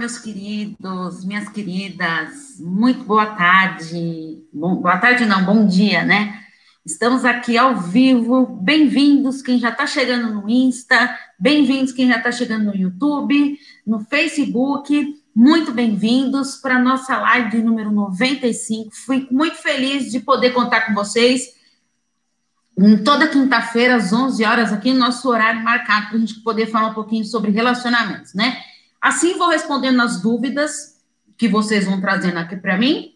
meus queridos, minhas queridas, muito boa tarde. Bom, boa tarde, não, bom dia, né? Estamos aqui ao vivo. Bem-vindos quem já está chegando no Insta, bem-vindos quem já está chegando no YouTube, no Facebook. Muito bem-vindos para a nossa live número 95. Fui muito feliz de poder contar com vocês toda quinta-feira, às 11 horas, aqui no nosso horário marcado, para a gente poder falar um pouquinho sobre relacionamentos, né? Assim, vou respondendo as dúvidas que vocês vão trazendo aqui para mim,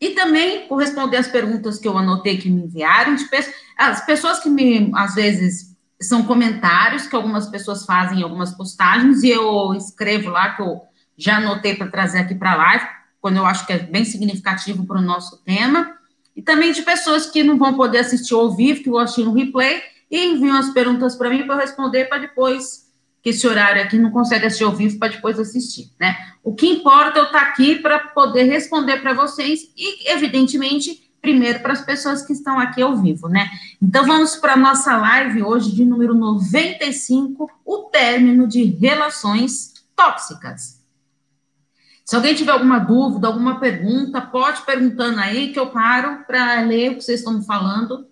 e também vou responder as perguntas que eu anotei que me enviaram, pe as pessoas que me, às vezes, são comentários que algumas pessoas fazem em algumas postagens, e eu escrevo lá, que eu já anotei para trazer aqui para a live, quando eu acho que é bem significativo para o nosso tema. E também de pessoas que não vão poder assistir ao vivo, que vão assistir no replay, e enviam as perguntas para mim para eu responder para depois, que esse horário aqui não consegue assistir ao vivo para depois assistir, né? O que importa é eu estar tá aqui para poder responder para vocês e, evidentemente, primeiro para as pessoas que estão aqui ao vivo, né? Então vamos para a nossa live hoje de número 95, o término de relações tóxicas. Se alguém tiver alguma dúvida, alguma pergunta, pode perguntando aí que eu paro para ler o que vocês estão falando.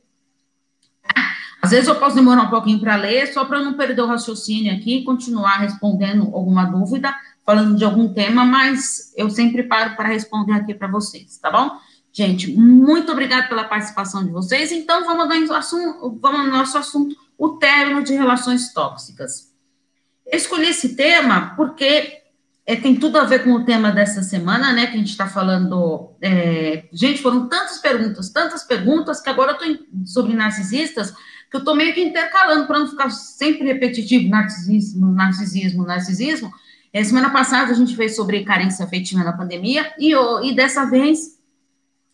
Às vezes eu posso demorar um pouquinho para ler, só para não perder o raciocínio aqui e continuar respondendo alguma dúvida, falando de algum tema, mas eu sempre paro para responder aqui para vocês, tá bom? Gente, muito obrigada pela participação de vocês. Então, vamos ao, assunto, vamos ao nosso assunto, o término de relações tóxicas. Eu escolhi esse tema porque é, tem tudo a ver com o tema dessa semana, né? Que a gente está falando. É, gente, foram tantas perguntas, tantas perguntas, que agora eu estou sobre narcisistas, que eu estou meio que intercalando para não ficar sempre repetitivo narcisismo, narcisismo, narcisismo. É, semana passada a gente fez sobre carência afetiva na pandemia, e, e dessa vez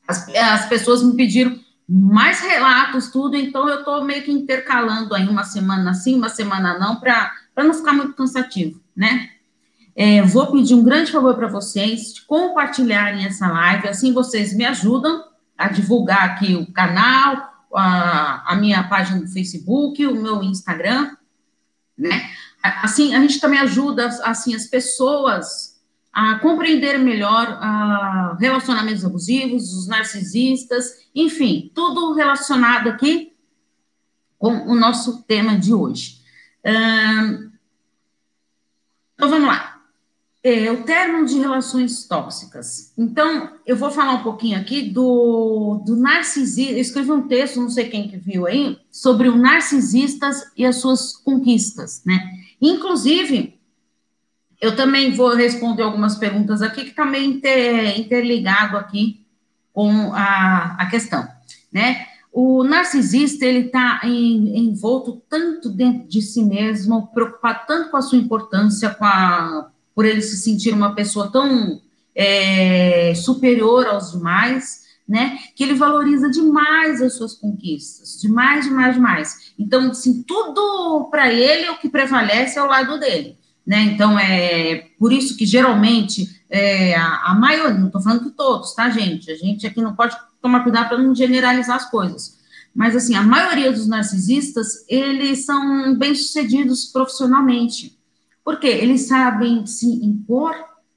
as, as pessoas me pediram mais relatos, tudo, então eu estou meio que intercalando aí uma semana sim, uma semana não, para não ficar muito cansativo, né? É, vou pedir um grande favor para vocês de compartilharem essa live, assim vocês me ajudam a divulgar aqui o canal, a, a minha página do Facebook, o meu Instagram, né? Assim, a gente também ajuda, assim, as pessoas a compreender melhor a relacionamentos abusivos, os narcisistas, enfim, tudo relacionado aqui com o nosso tema de hoje. então, vamos lá é, o término de relações tóxicas. Então, eu vou falar um pouquinho aqui do, do narcisismo. Eu escrevi um texto, não sei quem que viu aí, sobre o narcisistas e as suas conquistas, né? Inclusive, eu também vou responder algumas perguntas aqui que também tá inter, interligado aqui com a, a questão, né? O narcisista, ele está envolto tanto dentro de si mesmo, preocupado tanto com a sua importância, com a por ele se sentir uma pessoa tão é, superior aos demais, né? Que ele valoriza demais as suas conquistas, demais, demais, demais. Então, assim, tudo para ele o que prevalece é o lado dele, né? Então, é por isso que geralmente é, a, a maioria, não estou falando que todos, tá, gente? A gente aqui não pode tomar cuidado para não generalizar as coisas. Mas, assim, a maioria dos narcisistas, eles são bem-sucedidos profissionalmente, porque eles sabem se impor,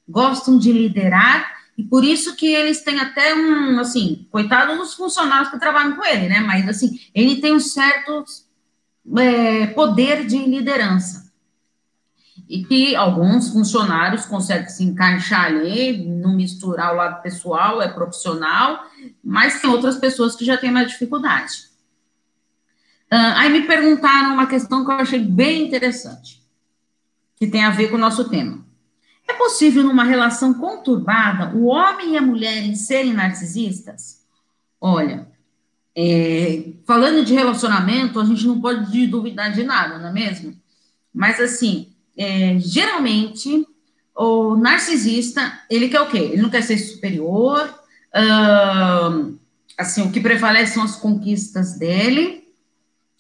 gostam de liderar, e por isso que eles têm até um, assim, coitado dos funcionários que trabalham com ele, né? Mas, assim, ele tem um certo é, poder de liderança. E que alguns funcionários conseguem se encaixar ali, não misturar o lado pessoal, é profissional, mas tem outras pessoas que já têm mais dificuldade. Uh, aí me perguntaram uma questão que eu achei bem interessante que tem a ver com o nosso tema. É possível, numa relação conturbada, o homem e a mulher serem narcisistas? Olha, é, falando de relacionamento, a gente não pode duvidar de nada, não é mesmo? Mas, assim, é, geralmente, o narcisista, ele quer o quê? Ele não quer ser superior, uh, assim, o que prevalece são as conquistas dele,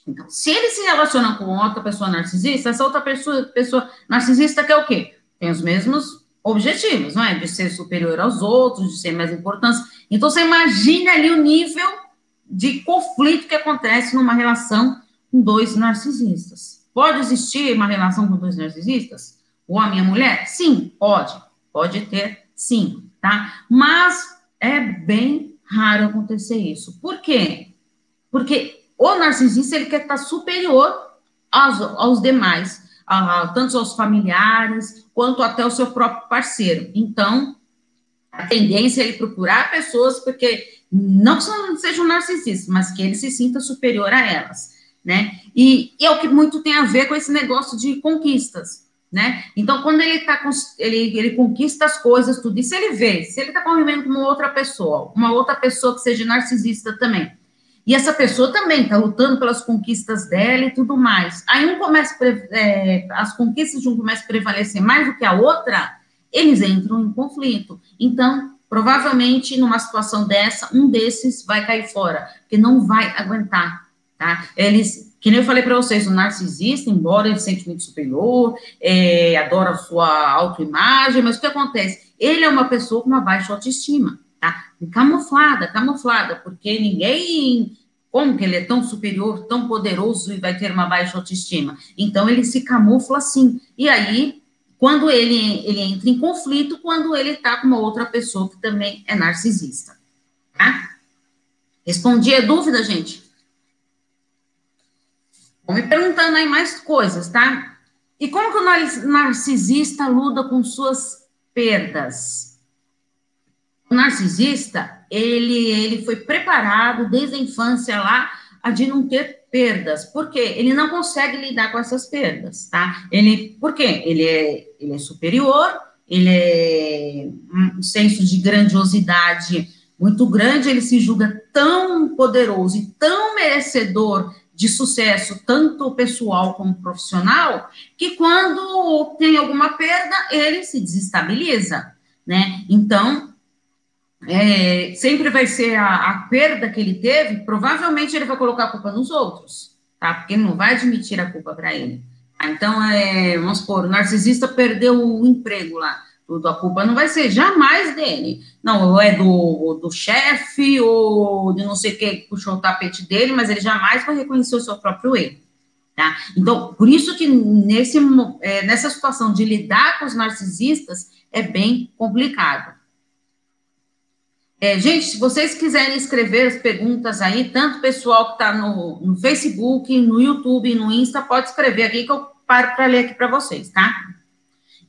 então, se ele se relaciona com outra pessoa narcisista, essa outra pessoa, pessoa narcisista quer o quê? Tem os mesmos objetivos, não é? De ser superior aos outros, de ser mais importante. Então, você imagina ali o nível de conflito que acontece numa relação com dois narcisistas. Pode existir uma relação com dois narcisistas? O homem e a mulher? Sim, pode. pode ter sim, tá? Mas é bem raro acontecer isso. Por quê? Porque o narcisista, ele quer estar superior aos, aos demais, a, tanto aos familiares, quanto até o seu próprio parceiro. Então, a tendência é ele procurar pessoas, porque não que sejam narcisistas, mas que ele se sinta superior a elas, né? E, e é o que muito tem a ver com esse negócio de conquistas, né? Então, quando ele tá ele, ele conquista as coisas, tudo, se ele vê, se ele está convivendo com uma outra pessoa, uma outra pessoa que seja narcisista também, e essa pessoa também está lutando pelas conquistas dela e tudo mais. Aí um começa, é, as conquistas de um começam a prevalecer mais do que a outra, eles entram em conflito. Então, provavelmente, numa situação dessa, um desses vai cair fora, porque não vai aguentar, tá? Eles, que nem eu falei para vocês, o narcisista, embora ele se muito superior, é, adora a sua autoimagem, mas o que acontece? Ele é uma pessoa com uma baixa autoestima tá? Camuflada, camuflada, porque ninguém. Como que ele é tão superior, tão poderoso e vai ter uma baixa autoestima? Então ele se camufla assim. E aí, quando ele, ele entra em conflito, quando ele está com uma outra pessoa que também é narcisista. Tá? Respondi a dúvida, gente? Vou me perguntando aí mais coisas, tá? E como que o narcisista luta com suas perdas? O narcisista, ele, ele foi preparado desde a infância lá a de não ter perdas. Por quê? Ele não consegue lidar com essas perdas, tá? Ele, por quê? Ele é, ele é superior, ele é um senso de grandiosidade muito grande, ele se julga tão poderoso e tão merecedor de sucesso, tanto pessoal como profissional, que quando tem alguma perda, ele se desestabiliza, né? Então, é, sempre vai ser a, a, perda que ele teve, provavelmente ele vai colocar a culpa nos outros, tá? Porque ele não vai admitir a culpa para ele. Então, é, vamos supor, o narcisista perdeu o emprego lá, tudo, a culpa não vai ser jamais dele. Não, ou é do, do chefe, ou de não sei o que puxou o tapete dele, mas ele jamais vai reconhecer o seu próprio erro. Tá? Então, por isso que nesse, é, nessa situação de lidar com os narcisistas é bem complicado. É, gente, se vocês quiserem escrever as perguntas aí, tanto o pessoal que está no, no, Facebook, no YouTube, no Insta, pode escrever aqui que eu paro para ler aqui para vocês, tá?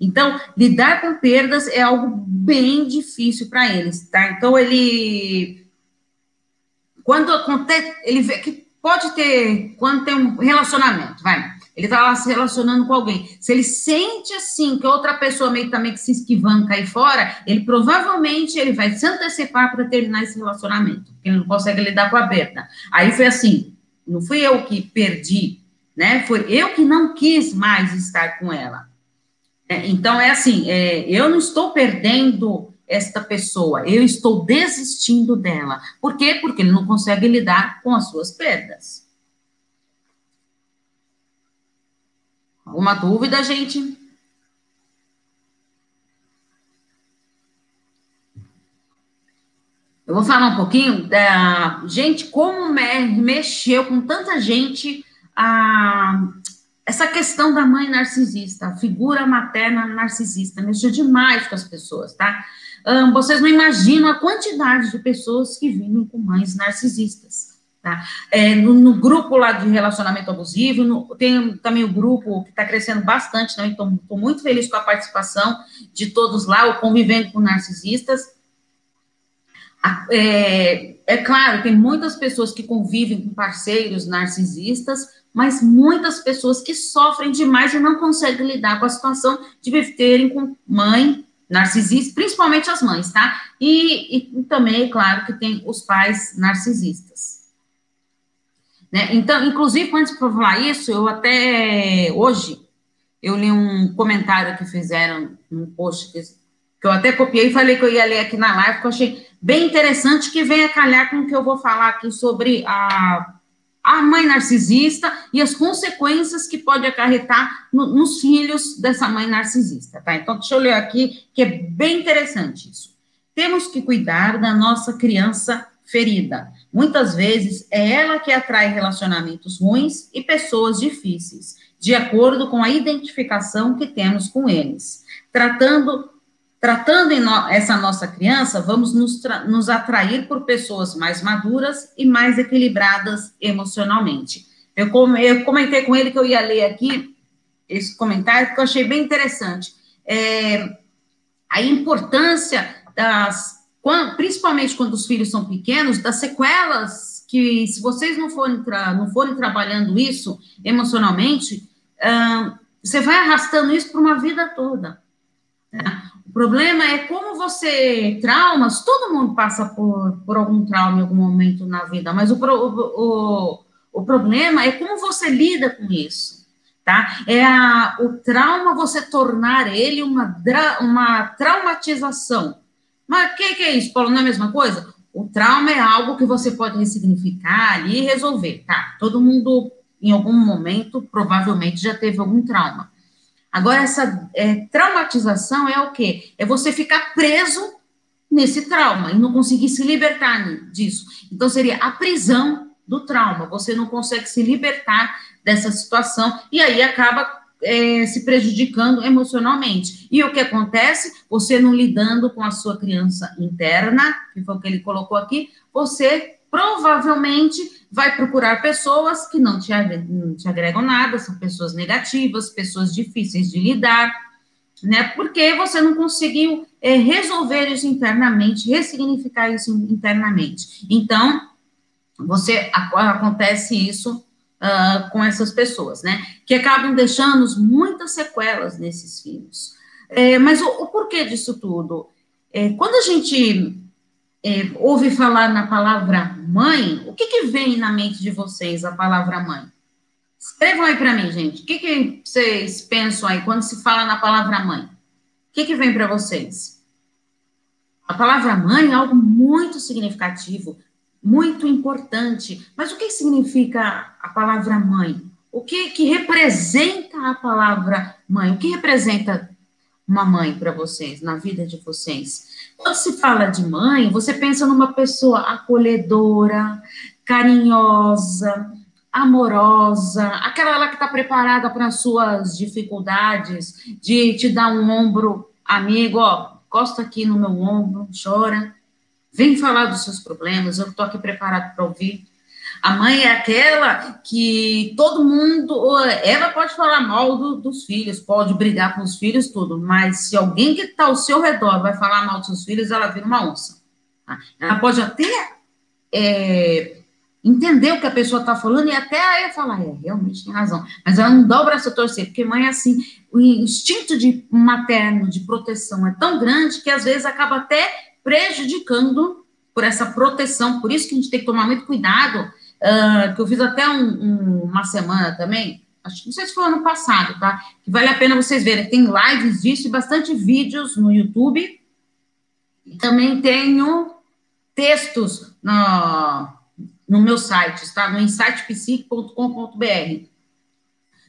Então, lidar com perdas é algo bem difícil para eles, tá? Então, ele. Quando acontece. Ele vê que pode ter. Quando tem um relacionamento, vai ele está lá se relacionando com alguém. Se ele sente assim que outra pessoa meio também que se esquivando cair fora, ele provavelmente ele vai se antecipar para terminar esse relacionamento, porque ele não consegue lidar com a perda. Aí foi assim, não fui eu que perdi, né? Foi eu que não quis mais estar com ela. É, então é assim, é, eu não estou perdendo esta pessoa, eu estou desistindo dela. Por quê? Porque ele não consegue lidar com as suas perdas. Alguma dúvida, gente? Eu vou falar um pouquinho da gente como mexeu com tanta gente a essa questão da mãe narcisista, a figura materna narcisista, mexeu demais com as pessoas, tá? Um, vocês não imaginam a quantidade de pessoas que vivem com mães narcisistas. Tá? É, no, no, grupo lá de relacionamento abusivo, no, tem também o grupo que está crescendo bastante, né? então estou muito feliz com a participação de todos lá, o Convivendo com Narcisistas. É, é claro, tem muitas pessoas que convivem com parceiros narcisistas, mas muitas pessoas que sofrem demais e não conseguem lidar com a situação de terem com mãe narcisista, principalmente as mães, tá? E, e também, é claro, que tem os pais narcisistas. Né? Então, inclusive, antes de falar isso, eu até hoje eu li um comentário que fizeram num post que, que eu até copiei e falei que eu ia ler aqui na live, que eu achei bem interessante, que vem a calhar com o que eu vou falar aqui sobre a, a mãe narcisista e as consequências que pode acarretar no, nos filhos dessa mãe narcisista, tá? Então, deixa eu ler aqui, que é bem interessante isso. Temos que cuidar da nossa criança ferida. Muitas vezes é ela que atrai relacionamentos ruins e pessoas difíceis, de acordo com a identificação que temos com eles. Tratando Tratando no, essa nossa criança, vamos nos, nos atrair por pessoas mais maduras e mais equilibradas emocionalmente. Eu, eu, comentei com ele que eu ia ler aqui esse comentário, que eu achei bem interessante. É, a importância das, principalmente quando os filhos são pequenos, das sequelas que, se vocês não forem, não forem trabalhando isso emocionalmente, uh, você vai arrastando isso para uma vida toda. Tá? O problema é como você. Traumas, todo mundo passa por, por algum trauma em algum momento na vida, mas o, o, o problema é como você lida com isso. Tá? É a, o trauma você tornar ele uma, uma traumatização. Mas o que, que, é isso, Paulo? Não é a mesma coisa? O trauma é algo que você pode ressignificar ali e resolver, tá? Todo mundo em algum momento, provavelmente já teve algum trauma. Agora, essa é, traumatização é o quê? É você ficar preso nesse trauma e não conseguir se libertar disso. Então, seria a prisão do trauma. Você não consegue se libertar dessa situação e aí acaba é, se prejudicando emocionalmente. E o que acontece? Você não lidando com a sua criança interna, que foi o que ele colocou aqui, você provavelmente vai procurar pessoas que não te, não te agregam nada, são pessoas negativas, pessoas difíceis de lidar, né? Porque você não conseguiu é, resolver isso internamente, ressignificar isso internamente. Então, você acontece isso uh, com essas pessoas, né? Que acabam deixando muitas sequelas nesses filhos. É, mas o, o, porquê disso tudo? É, quando a gente é, ouve falar na palavra mãe, o que, que vem na mente de vocês a palavra mãe? Escrevam aí para mim, gente. O que, que vocês pensam aí quando se fala na palavra mãe? O que, que vem para vocês? A palavra mãe é algo muito significativo, muito importante. Mas o que significa a palavra mãe? O que, que representa a palavra mãe? O que representa uma mãe para vocês, na vida de vocês? Quando se fala de mãe, você pensa numa pessoa acolhedora, carinhosa, amorosa, aquela lá que está preparada para as suas dificuldades, de te dar um ombro amigo, ó, costa aqui no meu ombro, chora, vem falar dos seus problemas, eu estou aqui preparado para ouvir. A mãe é aquela que todo mundo, ela pode falar mal do, dos filhos, pode brigar com os filhos, tudo, mas se alguém que está ao seu redor vai falar mal dos seus filhos, ela vira uma onça. Tá? Ela pode até é, entender o que a pessoa está falando e até aí falar, é, realmente tem razão, mas ela não dá o braço a torcer, porque mãe é assim, o instinto de materno, de proteção é tão grande que às vezes acaba até prejudicando por essa proteção, por isso que a gente tem que tomar muito cuidado uh, que eu fiz até um, um, uma semana também, acho que não sei se foi ano passado, tá? Que vale a pena vocês verem. Tem lives disso e bastante vídeos no YouTube. E também tenho textos no, no meu site, tá? No insightpsique.com.br.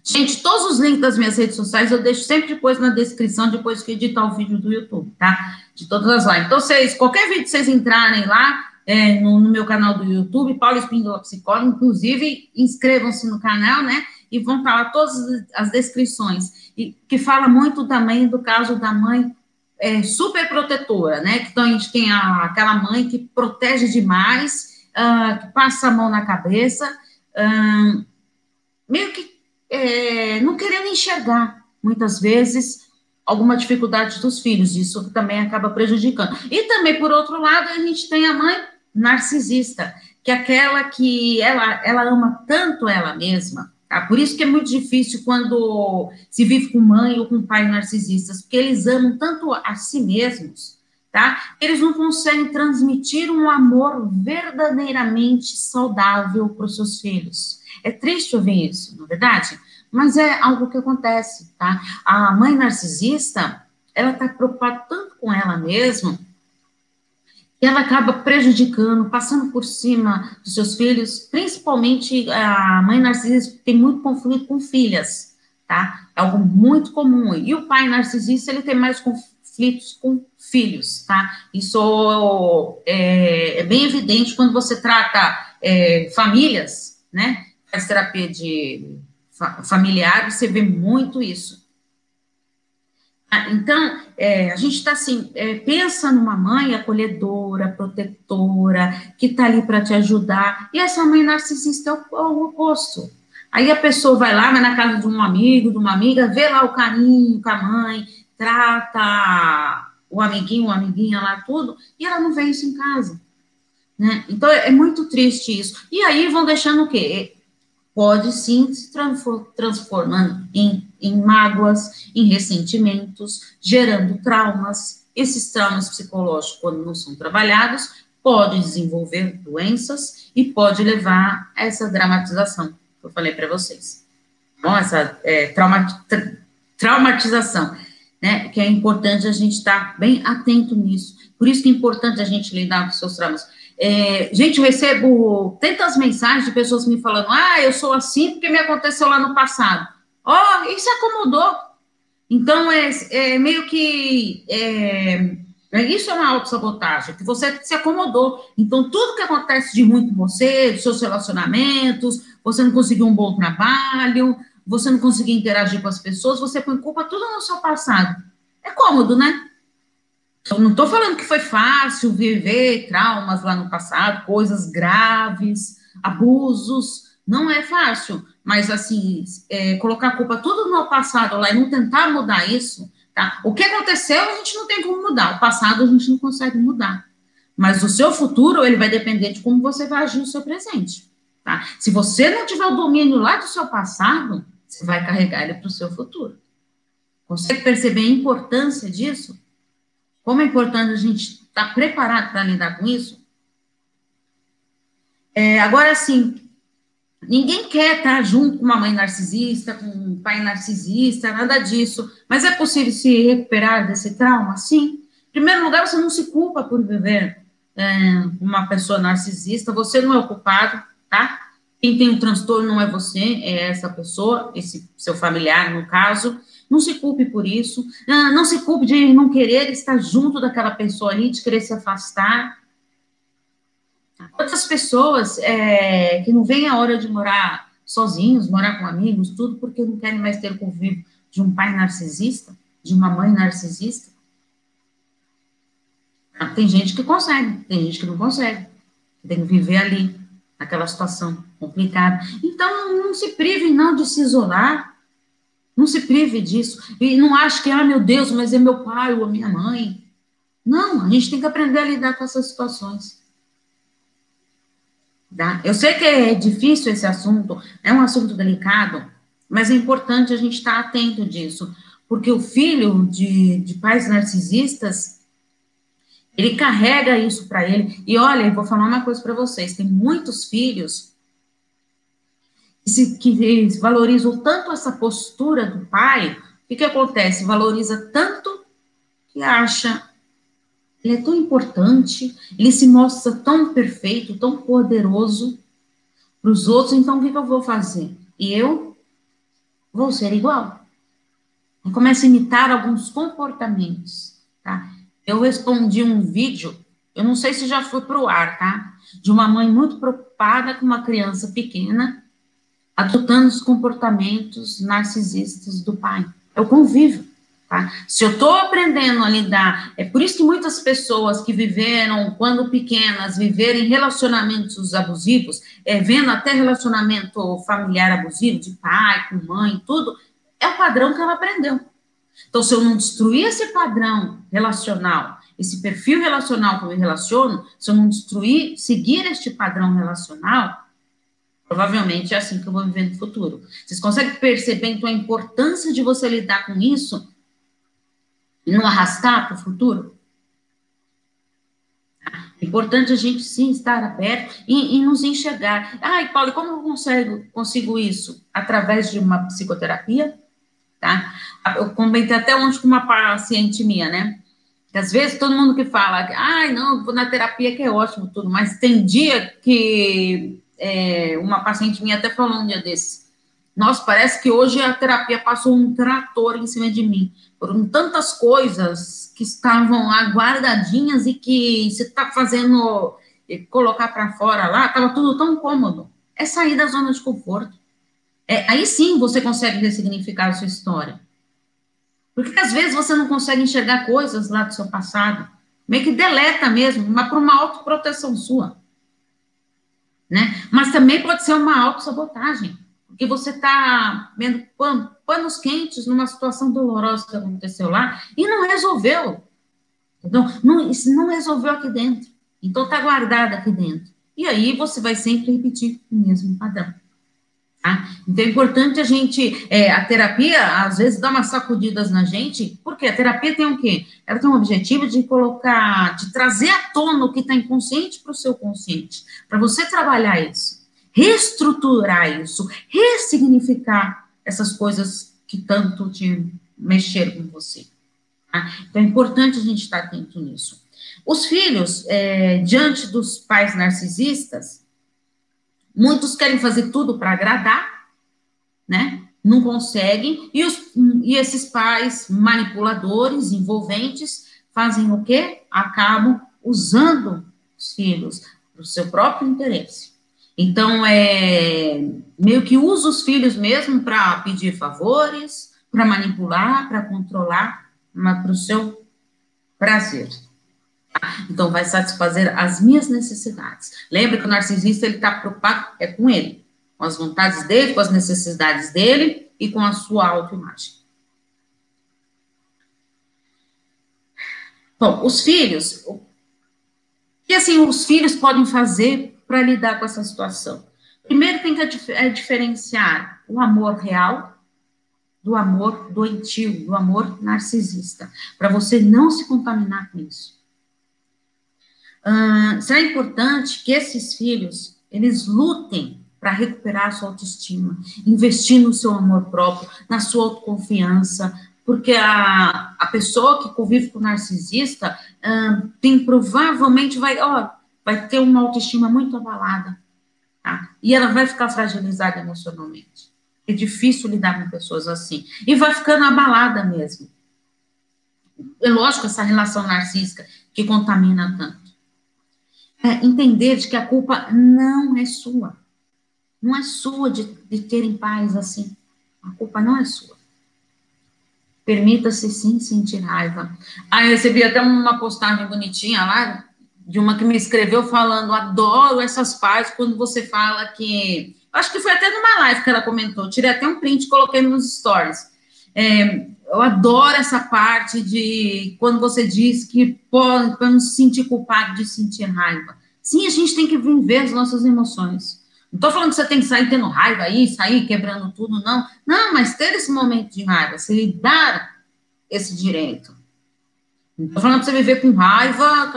Gente, todos os links das minhas redes sociais eu deixo sempre depois na descrição, depois que editar o vídeo do YouTube, tá? De todas as lives. Então, vocês, qualquer vídeo que vocês entrarem lá, é, no, no, meu canal do YouTube, Paulo Espíndola Psicólogo. Inclusive, inscrevam-se no canal, né? E vão falar todas as descrições. E que fala muito também do caso da mãe é, super protetora, né? Então, a gente tem a, aquela mãe que protege demais, uh, que passa a mão na cabeça, uh, meio que é, não querendo enxergar, muitas vezes, alguma dificuldade dos filhos, isso também acaba prejudicando. E também, por outro lado, a gente tem a mãe narcisista, que é aquela que ela, ela ama tanto ela mesma, tá? Por isso que é muito difícil quando se vive com mãe ou com pai narcisistas, porque eles amam tanto a si mesmos, tá? Eles não conseguem transmitir um amor verdadeiramente saudável para os seus filhos. É triste ouvir isso, não é verdade? Mas é algo que acontece, tá? A mãe narcisista, ela está preocupada tanto com ela mesma e ela acaba prejudicando, passando por cima dos seus filhos, principalmente a mãe narcisista tem muito conflito com filhas, tá? É algo muito comum. E o pai narcisista, ele tem mais conflitos com filhos, tá? Isso é, é bem evidente quando você trata é, famílias, né? Faz terapia de familiar, você vê muito isso. Então, é, a gente está assim, é, pensa numa mãe acolhedora, protetora, que está ali para te ajudar, e essa mãe narcisista é o, é o, oposto. Aí a pessoa vai lá, vai na casa de um amigo, de uma amiga, vê lá o carinho com a mãe, trata o amiguinho, a amiguinha lá, tudo, e ela não vê isso em casa. Né? Então, é muito triste isso. E aí vão deixando o quê? Pode sim se transformando em, em mágoas, em ressentimentos, gerando traumas. Esses traumas psicológicos, quando não são trabalhados, podem desenvolver doenças e pode levar a essa dramatização que eu falei para vocês. Bom, essa é, trauma, tra, traumatização, né? Que é importante a gente estar bem atento nisso. Por isso que é importante a gente lidar com seus traumas. É, gente, recebo tantas mensagens de pessoas me falando: ah, eu sou assim porque me aconteceu lá no passado. Ó, oh, e se acomodou. Então, é, é meio que. É, é isso é uma autossabotagem, que você se acomodou. Então, tudo que acontece de ruim com você, dos seus relacionamentos, você não conseguiu um bom trabalho, você não conseguiu interagir com as pessoas, você põe culpa tudo no seu passado. É cômodo, né? Eu não estou falando que foi fácil viver traumas lá no passado, coisas graves, abusos, não é fácil, mas assim, é, colocar a culpa tudo no passado lá e não tentar mudar isso, tá? O que aconteceu a gente não tem como mudar, o passado a gente não consegue mudar, mas o seu futuro, ele vai depender de como você vai agir no seu presente, tá? Se você não tiver o domínio lá do seu passado, você vai carregar ele para o seu futuro. Consegue perceber a importância disso? Como é importante a gente estar tá preparado para lidar com isso? É, agora, sim, ninguém quer estar junto com uma mãe narcisista, com um pai narcisista, nada disso. Mas é possível se recuperar desse trauma? Sim. Em primeiro lugar, você não se culpa por viver é, uma pessoa narcisista, você não é o culpado, tá? Quem tem o um transtorno não é você, é essa pessoa, esse seu familiar, no caso. Não se culpe por isso. Ah, não se culpe de não querer estar junto daquela pessoa ali, de querer se afastar. Outras pessoas é, que não vêm a hora de morar sozinhos, morar com amigos, tudo porque não querem mais ter o convívio de um pai narcisista, de uma mãe narcisista. Ah, tem gente que consegue, tem gente que não consegue. Tem que viver ali, naquela situação complicada. Então, não se prive, não, de se isolar. Não se prive disso. E não ache que, ah, meu Deus, mas é meu pai ou a minha mãe. Não, a gente tem que aprender a lidar com essas situações. Tá? Eu sei que é difícil esse assunto, é um assunto delicado, mas é importante a gente estar atento disso, porque o filho de, de pais narcisistas, ele carrega isso para ele. E olha, eu vou falar uma coisa para vocês: tem muitos filhos se, que valorizam tanto essa postura do pai, o que, que acontece? Valoriza tanto que acha ele é tão importante, ele se mostra tão perfeito, tão poderoso para os outros, então o que, que eu vou fazer? E eu vou ser igual. E começa a imitar alguns comportamentos, tá? Eu respondi um vídeo, eu não sei se já foi para o ar, tá? De uma mãe muito preocupada com uma criança pequena adotando os comportamentos narcisistas do pai. É o convívio. Tá? Se eu estou aprendendo a lidar, é por isso que muitas pessoas que viveram, quando pequenas, viverem relacionamentos abusivos, é, vendo até relacionamento familiar abusivo, de pai, com mãe, tudo, é o padrão que ela aprendeu. Então, se eu não destruir esse padrão relacional, esse perfil relacional que eu me relaciono, se eu não destruir, seguir este padrão relacional, Provavelmente é assim que eu vou viver no futuro. Vocês conseguem perceber, então, a importância de você lidar com isso e não arrastar para o futuro? É importante a gente sim estar aberto e, e nos enxergar. Ai, Paulo, como eu consigo, consigo isso? Através de uma psicoterapia, tá? Eu comentei até ontem com uma paciente minha, né? Que às vezes todo mundo que fala, ai, não, vou na terapia que é ótimo, tudo, mas tem dia que é, uma paciente minha até falou um dia desses. Nossa, parece que hoje a terapia passou um trator em cima de mim. Foram tantas coisas que estavam lá guardadinhas e que você está fazendo colocar para fora lá, estava tudo tão cômodo. É sair da zona de conforto. É, aí sim você consegue ressignificar a sua história. Porque às vezes você não consegue enxergar coisas lá do seu passado, meio que deleta mesmo, mas por uma autoproteção sua. Né? Mas também pode ser uma autossabotagem, porque você está vendo panos quentes numa situação dolorosa que aconteceu lá e não resolveu. Então, não, não resolveu aqui dentro. Então, está guardado aqui dentro. E aí você vai sempre repetir o mesmo padrão. Tá? Então é importante a gente, é, a terapia, às vezes, dá umas sacudidas na gente, porque a terapia tem o quê? Ela tem o objetivo de colocar, de trazer à tona o que está inconsciente para o seu consciente, para você trabalhar isso, reestruturar isso, ressignificar essas coisas que tanto te mexeram com você. Tá? Então é importante a gente estar atento nisso. Os filhos, é, diante dos pais narcisistas, Muitos querem fazer tudo para agradar, né? Não conseguem. E, os, e esses pais manipuladores, envolventes, fazem o quê? Acabam usando os filhos para o seu próprio interesse. Então, é meio que usa os filhos mesmo para pedir favores, para manipular, para controlar, mas para o seu prazer. Então, vai satisfazer as minhas necessidades. Lembra que o narcisista, ele está preocupado é com ele, com as vontades dele, com as necessidades dele e com a sua autoimagem. Bom, os filhos, o que assim os filhos podem fazer para lidar com essa situação? Primeiro tem que é diferenciar o amor real do amor doentio, do amor narcisista, para você não se contaminar com isso será importante que esses filhos, eles lutem para recuperar a sua autoestima, investir no seu amor próprio, na sua autoconfiança, porque a, a pessoa que convive com o narcisista tem provavelmente vai, ó, vai ter uma autoestima muito abalada, tá? E ela vai ficar fragilizada emocionalmente. É difícil lidar com pessoas assim. E vai ficando abalada mesmo. É lógico essa relação narcísica que contamina tanto entender de que a culpa não é sua. Não é sua de, de terem pais assim. A culpa não é sua. Permita-se sim sentir raiva. Ah, eu recebi até uma postagem bonitinha lá, de uma que me escreveu falando: adoro essas partes quando você fala que. Acho que foi até numa live que ela comentou. Tirei até um print e coloquei nos stories. É, eu adoro essa parte de quando você diz que para não se sentir culpado de sentir raiva. Sim, a gente tem que viver as nossas emoções. Não estou falando que você tem que sair tendo raiva aí, sair quebrando tudo, não. Não, mas ter esse momento de raiva, se dar esse direito. Não estou falando para você viver com raiva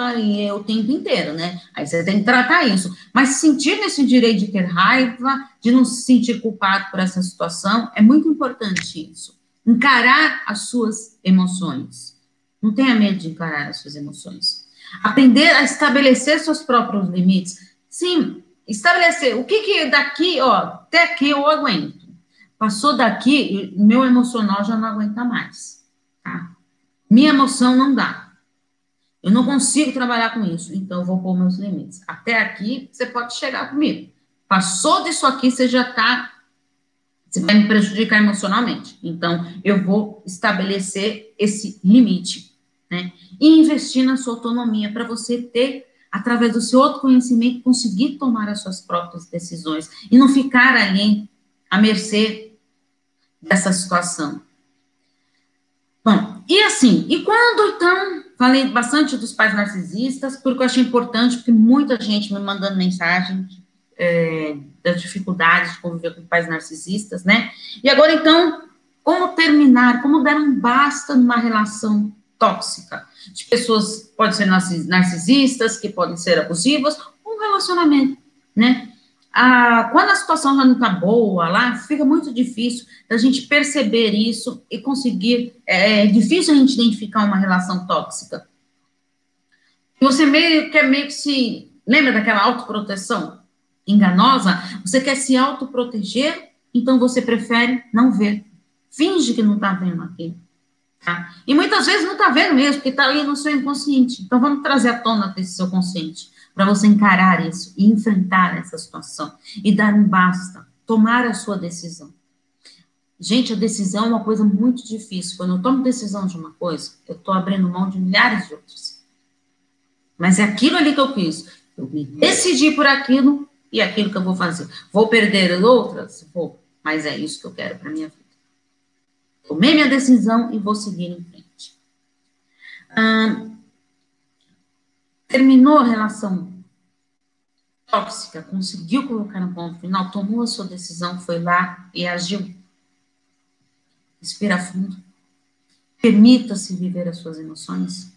o tempo inteiro, né? Aí você tem que tratar isso. Mas sentir nesse direito de ter raiva, de não se sentir culpado por essa situação, é muito importante isso encarar as suas emoções. Não tenha medo de encarar as suas emoções. Aprender a estabelecer seus próprios limites. Sim, estabelecer o que que daqui, ó, até aqui eu aguento. Passou daqui, meu emocional já não aguenta mais, tá? Minha emoção não dá. Eu não consigo trabalhar com isso, então eu vou pôr meus limites. Até aqui você pode chegar comigo. Passou disso aqui, você já está você vai me prejudicar emocionalmente. Então, eu vou estabelecer esse limite, né? E investir na sua autonomia para você ter, através do seu autoconhecimento, conseguir tomar as suas próprias decisões e não ficar ali à mercê dessa situação. Bom, e assim, e quando então, falei bastante dos pais narcisistas, porque eu achei importante, porque muita gente me mandando mensagem é, das dificuldades de conviver com pais narcisistas, né? E agora, então, como terminar, como dar um basta numa relação tóxica de pessoas, pode ser narcisistas, que podem ser abusivas, um relacionamento, né? Ah, quando a situação já não está boa lá, fica muito difícil da gente perceber isso e conseguir. É, é difícil a gente identificar uma relação tóxica. Você meio que é meio que se. Lembra daquela autoproteção? Enganosa, você quer se autoproteger, então você prefere não ver. Finge que não está vendo aquilo. Tá? E muitas vezes não está vendo mesmo, porque está ali no seu inconsciente. Então vamos trazer à tona desse seu consciente, para você encarar isso e enfrentar essa situação e dar um basta, tomar a sua decisão. Gente, a decisão é uma coisa muito difícil. Quando eu tomo decisão de uma coisa, eu estou abrindo mão de milhares de outras. Mas é aquilo ali que eu fiz. Eu me decidi por aquilo e aquilo que eu vou fazer. Vou perder outras? Vou. Mas é isso que eu quero para minha vida. Tomei minha decisão e vou seguir em frente. terminou a relação tóxica, conseguiu colocar no ponto final, tomou a sua decisão, foi lá e agiu. Respira fundo. Permita-se viver as suas emoções.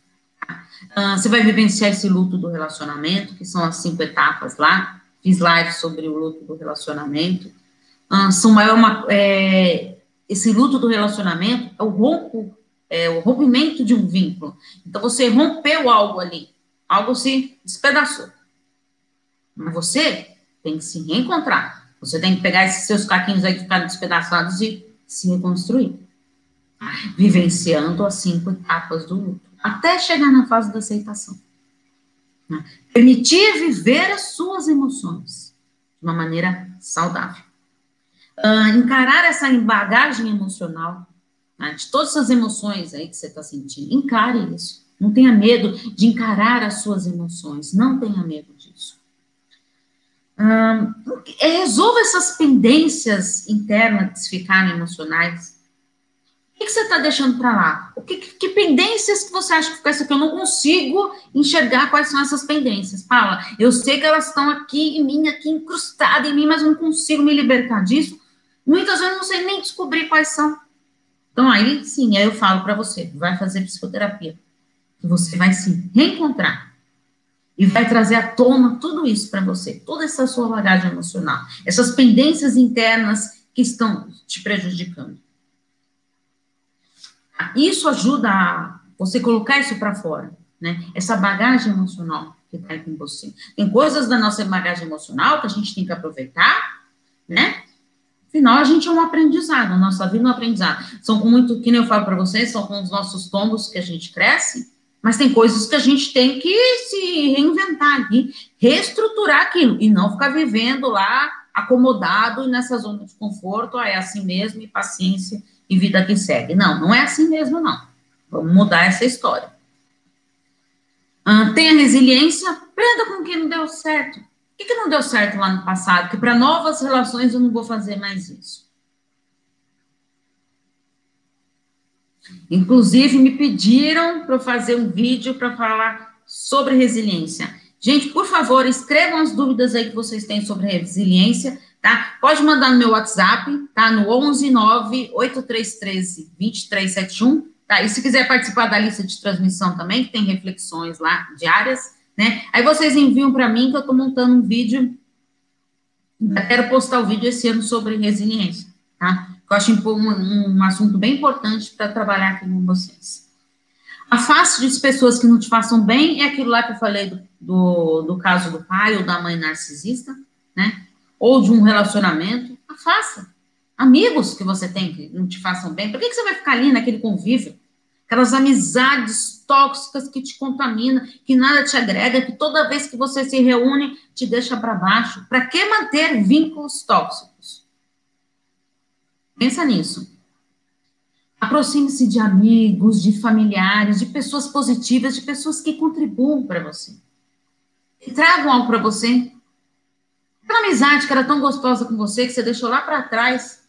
Uh, você vai vivenciar esse luto do relacionamento, que são as cinco etapas lá. Fiz live sobre o luto do relacionamento. Uh, são maior uma, é, esse luto do relacionamento é o rompo, é o rompimento de um vínculo. Então você rompeu algo ali, algo se despedaçou. Mas você tem que se reencontrar. Você tem que pegar esses seus caquinhos aí que ficaram despedaçados e se reconstruir. Vivenciando as cinco etapas do luto. Até chegar na fase da aceitação. Né? Permitir viver as suas emoções de uma maneira saudável. Uh, encarar essa bagagem emocional, né, de todas essas emoções aí que você está sentindo. Encare isso. Não tenha medo de encarar as suas emoções. Não tenha medo disso. É, resolva essas pendências internas que ficarem emocionais. Que, você está deixando para lá? O que, que, pendências que você acha que fica isso aqui? Eu não consigo enxergar quais são essas pendências. Paula, eu sei que elas estão aqui em mim, aqui incrustadas em mim, mas eu não consigo me libertar disso. Muitas vezes eu não sei nem descobrir quais são. Então, aí sim, aí eu falo para você, vai fazer psicoterapia. Que você vai se reencontrar e vai trazer à tona tudo isso para você, toda essa sua bagagem emocional, essas pendências internas que estão te prejudicando. Isso ajuda a você colocar isso para fora, né? Essa bagagem emocional que está com você. Tem coisas da nossa bagagem emocional que a gente tem que aproveitar, né? Afinal, a gente é um aprendizado, a nossa vida é um aprendizado. São com muito, que nem eu falo para vocês, são com os nossos tombos que a gente cresce, mas tem coisas que a gente tem que se reinventar aqui, reestruturar aquilo, e não ficar vivendo lá acomodado nessa zona de conforto, ah, é assim mesmo, e paciência, e vida que segue. Não, não é assim mesmo, não. Vamos mudar essa história. Ah, tenha resiliência, aprenda com o que não deu certo. O que, que não deu certo lá no passado? Que para novas relações eu não vou fazer mais isso. Inclusive, me pediram para fazer um vídeo para falar sobre resiliência. Gente, por favor, escrevam as dúvidas aí que vocês têm sobre resiliência, tá? Pode mandar no meu WhatsApp, tá? No 11 9 8313 2371, tá? E se quiser participar da lista de transmissão também, que tem reflexões lá diárias, né? Aí vocês enviam para mim que eu estou montando um vídeo. Quero postar o vídeo esse ano sobre resiliência, tá? Eu acho um, um assunto bem importante para trabalhar aqui com vocês. Afaste de pessoas que não te façam bem, é aquilo lá que eu falei do, do, do caso do pai ou da mãe narcisista, né? Ou de um relacionamento. Afasta. Amigos que você tem que não te façam bem, por que, que você vai ficar ali naquele convívio? Aquelas amizades tóxicas que te contaminam, que nada te agrega, que toda vez que você se reúne te deixa para baixo. Para que manter vínculos tóxicos? Pensa nisso. Aproxime-se de amigos, de familiares, de pessoas positivas, de pessoas que contribuam para você. Que tragam algo para você. Aquela amizade que era tão gostosa com você, que você deixou lá para trás.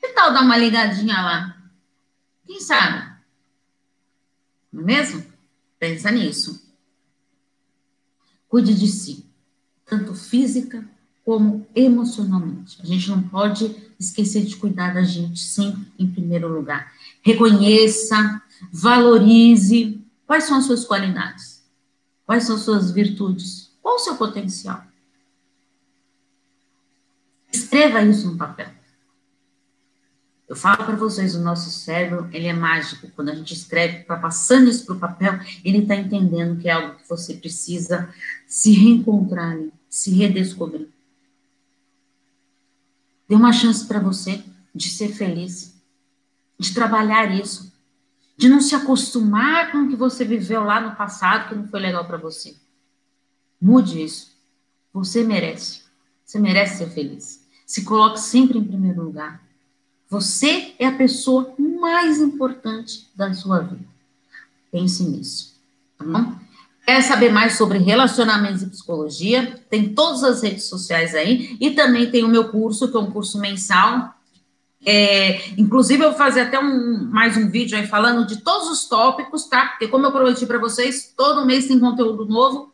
Que tal dar uma ligadinha lá? Quem sabe? Não é mesmo? Pensa nisso. Cuide de si, tanto física como emocionalmente. A gente não pode esquecer de cuidar da gente sempre em primeiro lugar. Reconheça, valorize quais são as suas qualidades, quais são as suas virtudes, qual o seu potencial. Escreva isso no papel. Eu falo para vocês, o nosso cérebro, ele é mágico. Quando a gente escreve, está passando isso para o papel, ele está entendendo que é algo que você precisa se reencontrar, se redescobrir. Dê uma chance para você de ser feliz, de trabalhar isso, de não se acostumar com o que você viveu lá no passado que não foi legal para você. Mude isso. Você merece. Você merece ser feliz. Se coloque sempre em primeiro lugar. Você é a pessoa mais importante da sua vida. Pense nisso, tá bom? Quer saber mais sobre relacionamentos e psicologia? Tem todas as redes sociais aí e também tem o meu curso, que é um curso mensal. É, inclusive, eu vou fazer até um, mais um vídeo aí falando de todos os tópicos, tá? Porque, como eu prometi para vocês, todo mês tem conteúdo novo.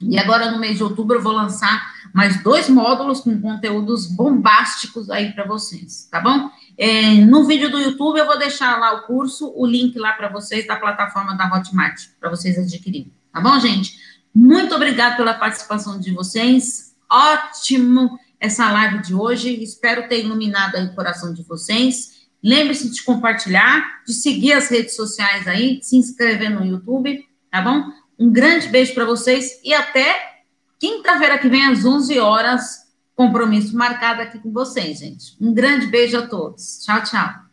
E agora, no mês de outubro, eu vou lançar mais dois módulos com conteúdos bombásticos aí para vocês, tá bom? É, no vídeo do YouTube, eu vou deixar lá o curso, o link lá para vocês da plataforma da Hotmart, para vocês adquirirem, tá bom, gente? Muito obrigada pela participação de vocês. Ótimo essa live de hoje. Espero ter iluminado aí o coração de vocês. Lembre-se de compartilhar, de seguir as redes sociais aí, de se inscrever no YouTube, tá bom? Um grande beijo para vocês e até quinta-feira que vem às 11 horas, compromisso marcado aqui com vocês, gente. Um grande beijo a todos. Tchau, tchau.